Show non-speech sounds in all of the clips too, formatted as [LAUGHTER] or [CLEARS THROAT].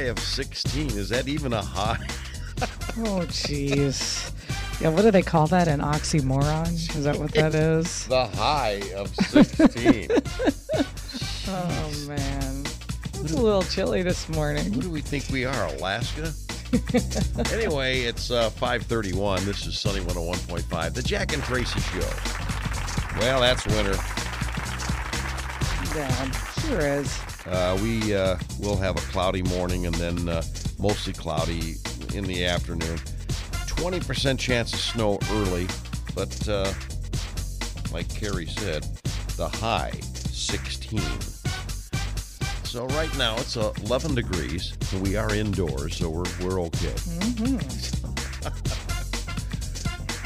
High of 16. Is that even a high? [LAUGHS] Oh, jeez. Yeah, what do they call that? An oxymoron? Is that what that is? [LAUGHS] The high of 16. [LAUGHS] Oh, man. It's a little chilly this morning. Who do we think we are, Alaska? anyway, it's uh, 531. This is Sunny 101.5, the Jack and Tracy Show. Well, that's winter. Yeah, sure is. Uh, we uh, will have a cloudy morning and then uh, mostly cloudy in the afternoon. 20% chance of snow early, but uh, like Carrie said, the high 16. So right now it's uh, 11 degrees. and We are indoors, so we're, we're okay. [LAUGHS]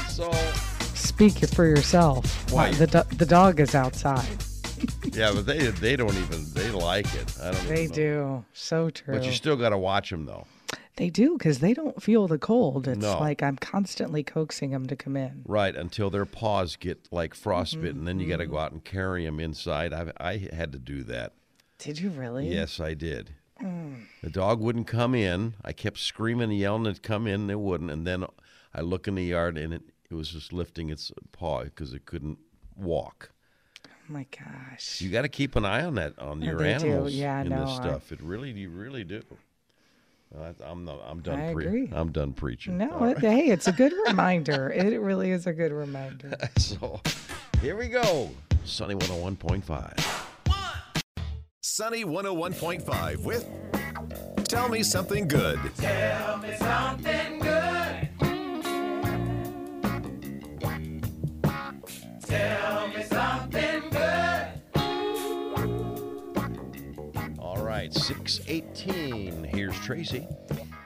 so Speak for yourself. Why? The, do- the dog is outside. Yeah, but they they don't even they like it. I don't. They do. So true. But you still got to watch them though. They do because they don't feel the cold. It's No. like I'm constantly coaxing them to come in. Right, until their paws get like frostbitten, Mm-hmm. then you got to go out and carry them inside. I I had to do that. Did you really? Yes, I did. Hmm. The dog wouldn't come in. I kept screaming and yelling to come in, and it wouldn't. And then I look in the yard, and it, it was just lifting its paw because it couldn't walk. Oh my gosh. You got to keep an eye on that on your they do. animals Yeah, in no, this I- stuff. It really, you really do. I, I'm not, I'm done. I pre- agree. I'm done preaching. No, All it, hey, it's a good [LAUGHS] reminder. It really is a good reminder. [LAUGHS] So here we go. Sunny 101.5. Sunny 101.5 with Tell Me Something Good. Tell me something good. Tell 618. Here's Tracy.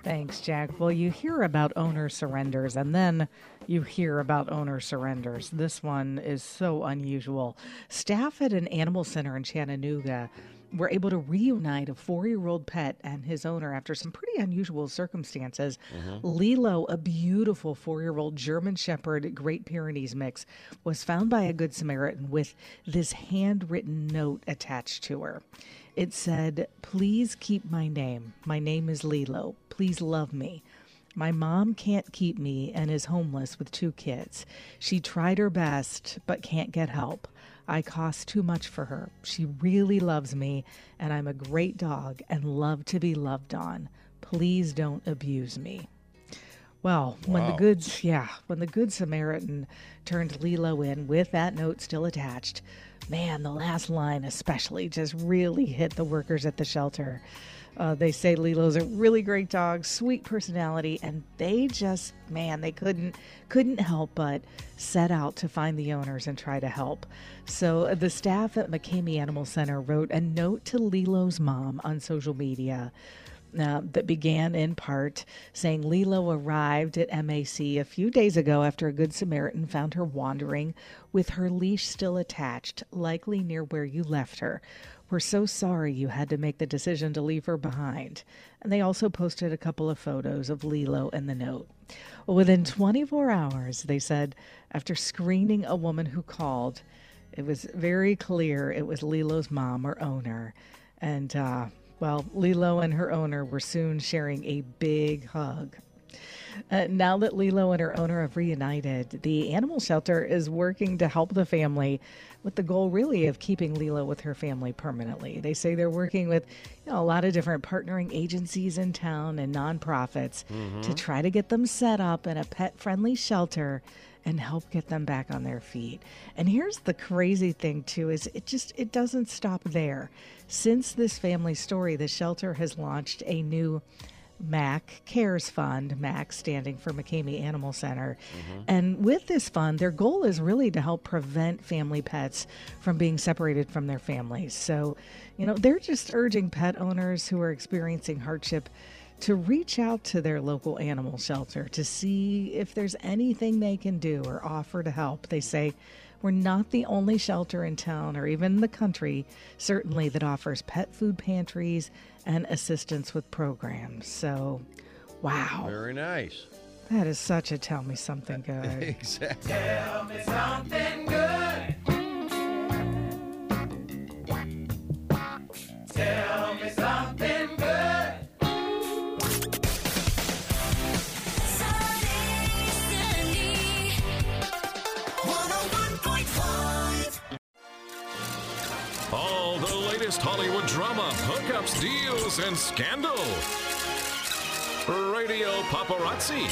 Thanks, Jack. Well, you hear about owner surrenders and then you hear about owner surrenders. This one is so unusual. Staff at an animal center in Chattanooga were able to reunite a four year old pet and his owner after some pretty unusual circumstances. Mm-hmm. Lilo, a beautiful four year old German Shepherd Great Pyrenees mix, was found by a Good Samaritan with this handwritten note attached to her. It said, Please keep my name. My name is Lilo. Please love me. My mom can't keep me and is homeless with two kids. She tried her best, but can't get help. I cost too much for her. She really loves me, and I'm a great dog and love to be loved on. Please don't abuse me. Well, when the Wow. goods, yeah, when the Good Samaritan turned Lilo in with that note still attached, man, the last line especially just really hit the workers at the shelter. Uh, they say Lilo's a really great dog, sweet personality, and they just, man, they couldn't couldn't help but set out to find the owners and try to help. So uh, the staff at McKamey Animal Center wrote a note to Lilo's mom on social media uh, that began in part saying Lilo arrived at MAC a few days ago after a Good Samaritan found her wandering with her leash still attached, likely near where you left her. We're so sorry you had to make the decision to leave her behind. And they also posted a couple of photos of Lilo and the note. Well, within 24 hours, they said, after screening a woman who called, it was very clear it was Lilo's mom or owner. And, uh, well, Lilo and her owner were soon sharing a big hug. Uh, now that Lilo and her owner have reunited, the animal shelter is working to help the family with the goal really of keeping Lilo with her family permanently. They say they're working with you know, a lot of different partnering agencies in town and nonprofits to try to get them set up in a pet friendly shelter and help get them back on their feet. And here's the crazy thing too is it just it doesn't stop there. Since this family story, the shelter has launched a new MAC Cares Fund, MAC standing for McKamey Animal Center. Mm-hmm. And with this fund, their goal is really to help prevent family pets from being separated from their families. So, you know, they're just urging pet owners who are experiencing hardship to reach out to their local animal shelter to see if there's anything they can do or offer to help. They say, we're not the only shelter in town or even the country, certainly, that offers pet food pantries and assistance with programs. So, wow, Very nice. that is such a tell me something [LAUGHS] good. Exactly. Tell me something good. Tell Hollywood drama, hookups, deals, and scandal. Radio Paparazzi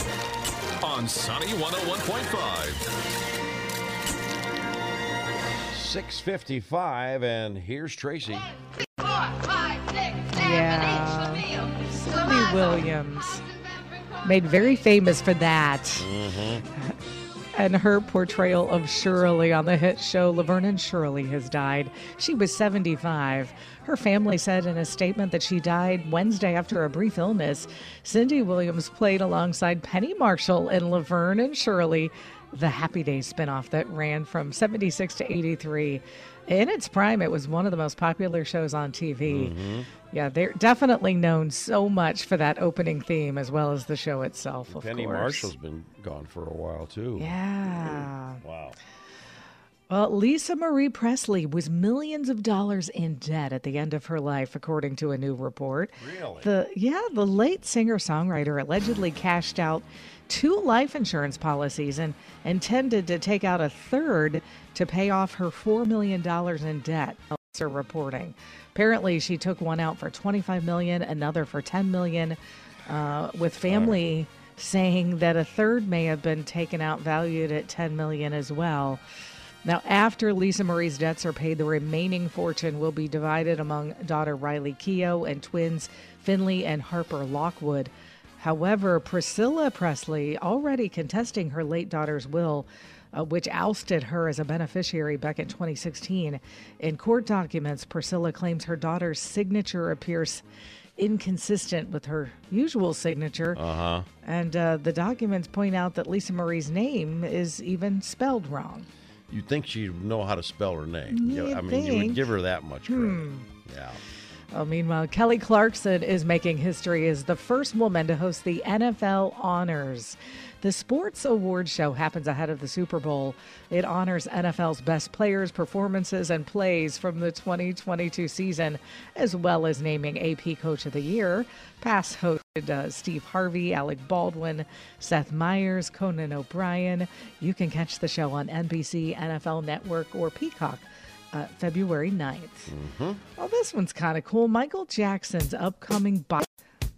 on Sunny 101.5. 655, and here's Tracy. Yeah. Cindy Williams. Made very famous for that. Mm-hmm. And her portrayal of Shirley on the hit show Laverne and Shirley has died. She was 75. Her family said in a statement that she died Wednesday after a brief illness. Cindy Williams played alongside Penny Marshall in Laverne and Shirley, the Happy Days spinoff that ran from 76 to 83. In its prime, it was one of the most popular shows on TV. Mm-hmm. Yeah, they're definitely known so much for that opening theme as well as the show itself, of Penny course. Marshall's been gone for a while, too. Yeah. Wow. Well, Lisa Marie Presley was millions of dollars in debt at the end of her life, according to a new report. Really? The yeah, the late singer-songwriter allegedly cashed out two life insurance policies and intended to take out a third to pay off her four million dollars in debt. Are reporting. Apparently, she took one out for 25 million, another for 10 million, uh, with family saying that a third may have been taken out valued at 10 million as well. Now, after Lisa Marie's debts are paid, the remaining fortune will be divided among daughter Riley Keough and twins Finley and Harper Lockwood. However, Priscilla Presley, already contesting her late daughter's will, uh, which ousted her as a beneficiary back in 2016, in court documents, Priscilla claims her daughter's signature appears inconsistent with her usual signature. Uh-huh. And uh, the documents point out that Lisa Marie's name is even spelled wrong. You'd think she'd know how to spell her name. You'd I mean, you would. Hmm. give her that much credit. Yeah. Well, meanwhile, Kelly Clarkson is making history as the first woman to host the NFL Honors. The sports award show happens ahead of the Super Bowl. It honors NFL's best players, performances, and plays from the 2022 season, as well as naming AP Coach of the Year. Past hosted uh, Steve Harvey, Alec Baldwin, Seth Meyers, Conan O'Brien. You can catch the show on NBC, NFL Network, or Peacock uh, February 9th. Oh, this one's kind of cool. Michael Jackson's upcoming bio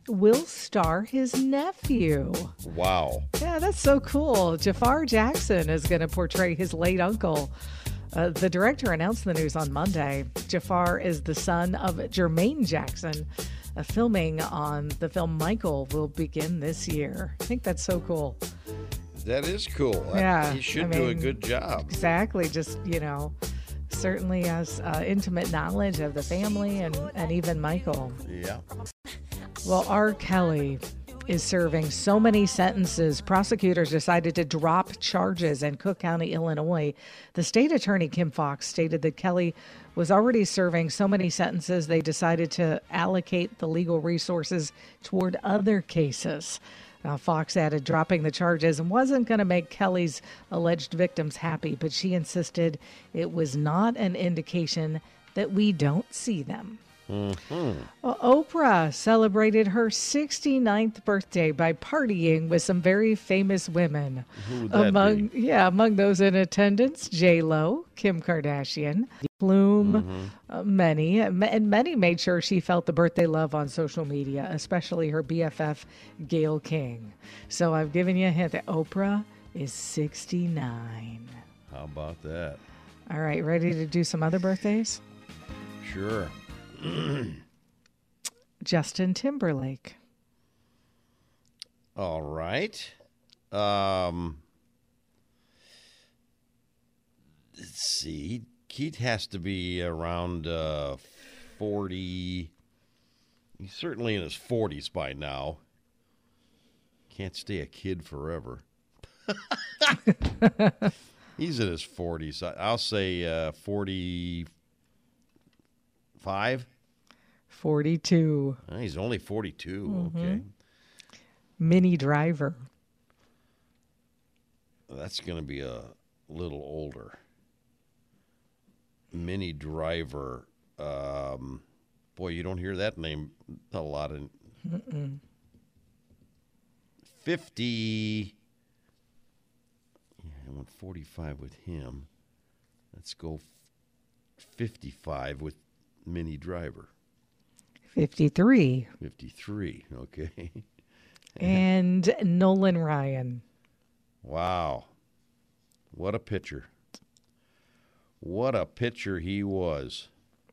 will star his nephew. Wow. Yeah, that's so cool. Jaafar Jackson is going to portray his late uncle. Uh, the director announced the news on Monday. Jaafar is the son of Jermaine Jackson. Uh, filming on the film Michael will begin this year. I think that's so cool. That is cool. Yeah, He should I do a good job. Exactly. Just, you know, certainly has uh, intimate knowledge of the family and, and even Michael. Yeah. Well, R. Kelly is serving so many sentences. Prosecutors decided to drop charges in Cook County, Illinois. The state attorney, Kim Foxx, stated that Kelly was already serving so many sentences, they decided to allocate the legal resources toward other cases. Now, Foxx added dropping the charges wasn't going to make Kelly's alleged victims happy, but she insisted it was not an indication that we don't see them. Well, Oprah celebrated her 69th birthday by partying with some very famous women. Among be? yeah, among those in attendance, J Lo, Kim Kardashian, Bloom, Mm-hmm. uh, many, and many made sure she felt the birthday love on social media, especially her BFF Gayle King. So I've given you a hint that Oprah is 69. How about that? All right, ready to do some other birthdays? Sure. [CLEARS THROAT] Justin Timberlake. All right. Um, let's see. Keith has to be around uh, 40. He's certainly in his 40s by now. Can't stay a kid forever. [LAUGHS] He's in his 40s. I- I'll say uh, 45. 42. Uh, he's only 42. Mm-hmm. Okay. Minnie Driver. That's going to be a little older. Minnie Driver, um, Boy, you don't hear that name a lot. In 50. Yeah, I went 45 with him. Let's go 55 with Minnie Driver. 53. 53. Okay. [LAUGHS] and Nolan Ryan. Wow. What a pitcher. What a pitcher he was.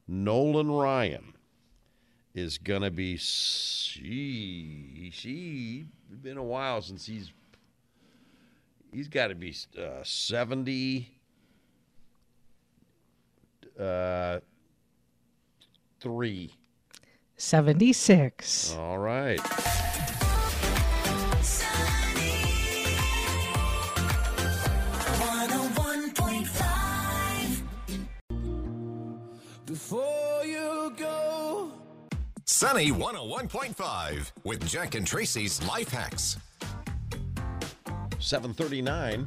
Nolan Ryan is going to be she she been a while since he's he's got to be uh, 70 uh 3. 76. All right. Before you go. Sunny 101.5 with Jack and Tracy's Life Hacks. 739.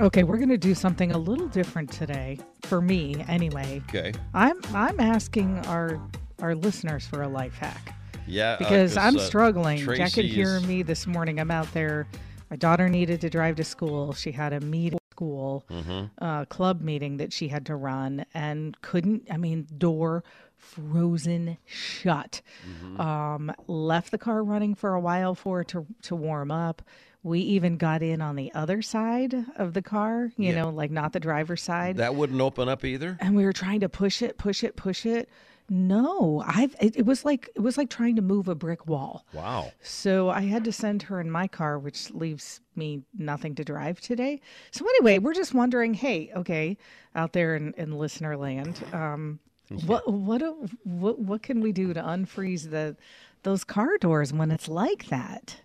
Okay, we're going to do something a little different today for me anyway. Okay. I'm I'm asking our our listeners for a life hack Yeah. uh, because I'm uh, struggling. Jack could hear is- me this morning. I'm out there. My daughter needed to drive to school. She had a meeting at school, Mm-hmm. uh, club meeting that she had to run and couldn't. I mean, door frozen shut. Mm-hmm. Um, left the car running for a while for it to to warm up. We even got in on the other side of the car, you Yeah. know, like not the driver's side That wouldn't open up either. and we were trying to push it, push it, push it. No, I've it, it was like it was like trying to move a brick wall. Wow. So I had to send her in my car, which leaves me nothing to drive today. So anyway, we're just wondering, hey, okay, out there in, in listener land, um, what what do- what what can we do to unfreeze the those car doors when it's like that?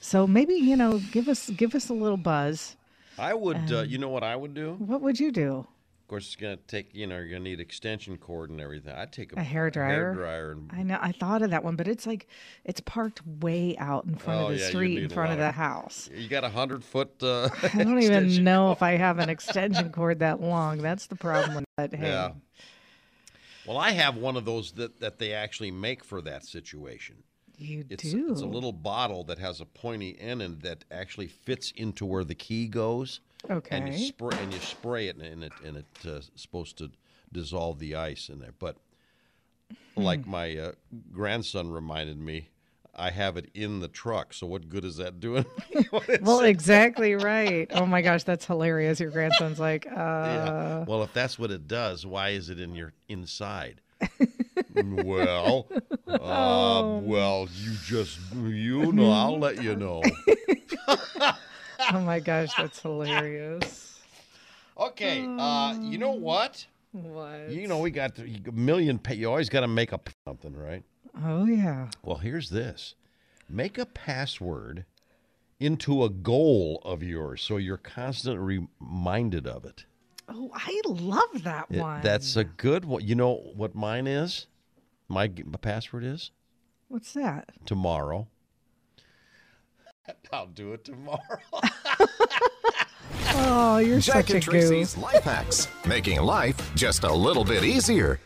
So maybe you know, give us give us a little buzz. I would, Um, uh, you know what I would do? What would you do? Of course, it's going to take, you know, you're going to need extension cord and everything. I'd take a, A hair dryer? Hair dryer and I know. I thought of that one, but it's like it's parked way out in front Oh, of the yeah, street, in front of the house. you got a hundred foot. Uh, [LAUGHS] I don't [LAUGHS] even know if I have an extension cord that long. That's the problem. But [LAUGHS] hey, Yeah. Well, I have one of those that, that they actually make for that situation. you It's, do. it's a little bottle that has a pointy end and that actually fits into where the key goes. And you Okay. spray and you spray it and it and it's uh, supposed to dissolve the ice in there. But Hmm. like my uh, grandson reminded me, I have it in the truck. So what good is that doing? [LAUGHS] well, exactly right. Oh my gosh, that's hilarious. Your grandson's like, uh, Yeah. Well, if that's what it does, why is it in your inside? well, [LAUGHS] uh, Oh. well, you just you know. I'll let you know. [LAUGHS] oh my gosh, that's hilarious. Okay. Uh, you know what? What? You know we got a million. Pa- you always got to make up something, right? Oh yeah. Well, here's this: make a password into a goal of yours, so you're constantly reminded of it. Oh, I love that It- one. that's a good one. You know what mine is? My, my password is What's that? tomorrow. [LAUGHS] I'll do it tomorrow. [LAUGHS] Oh, you're Jack such a and goof. Tracy's Life Hacks, making life just a little bit easier.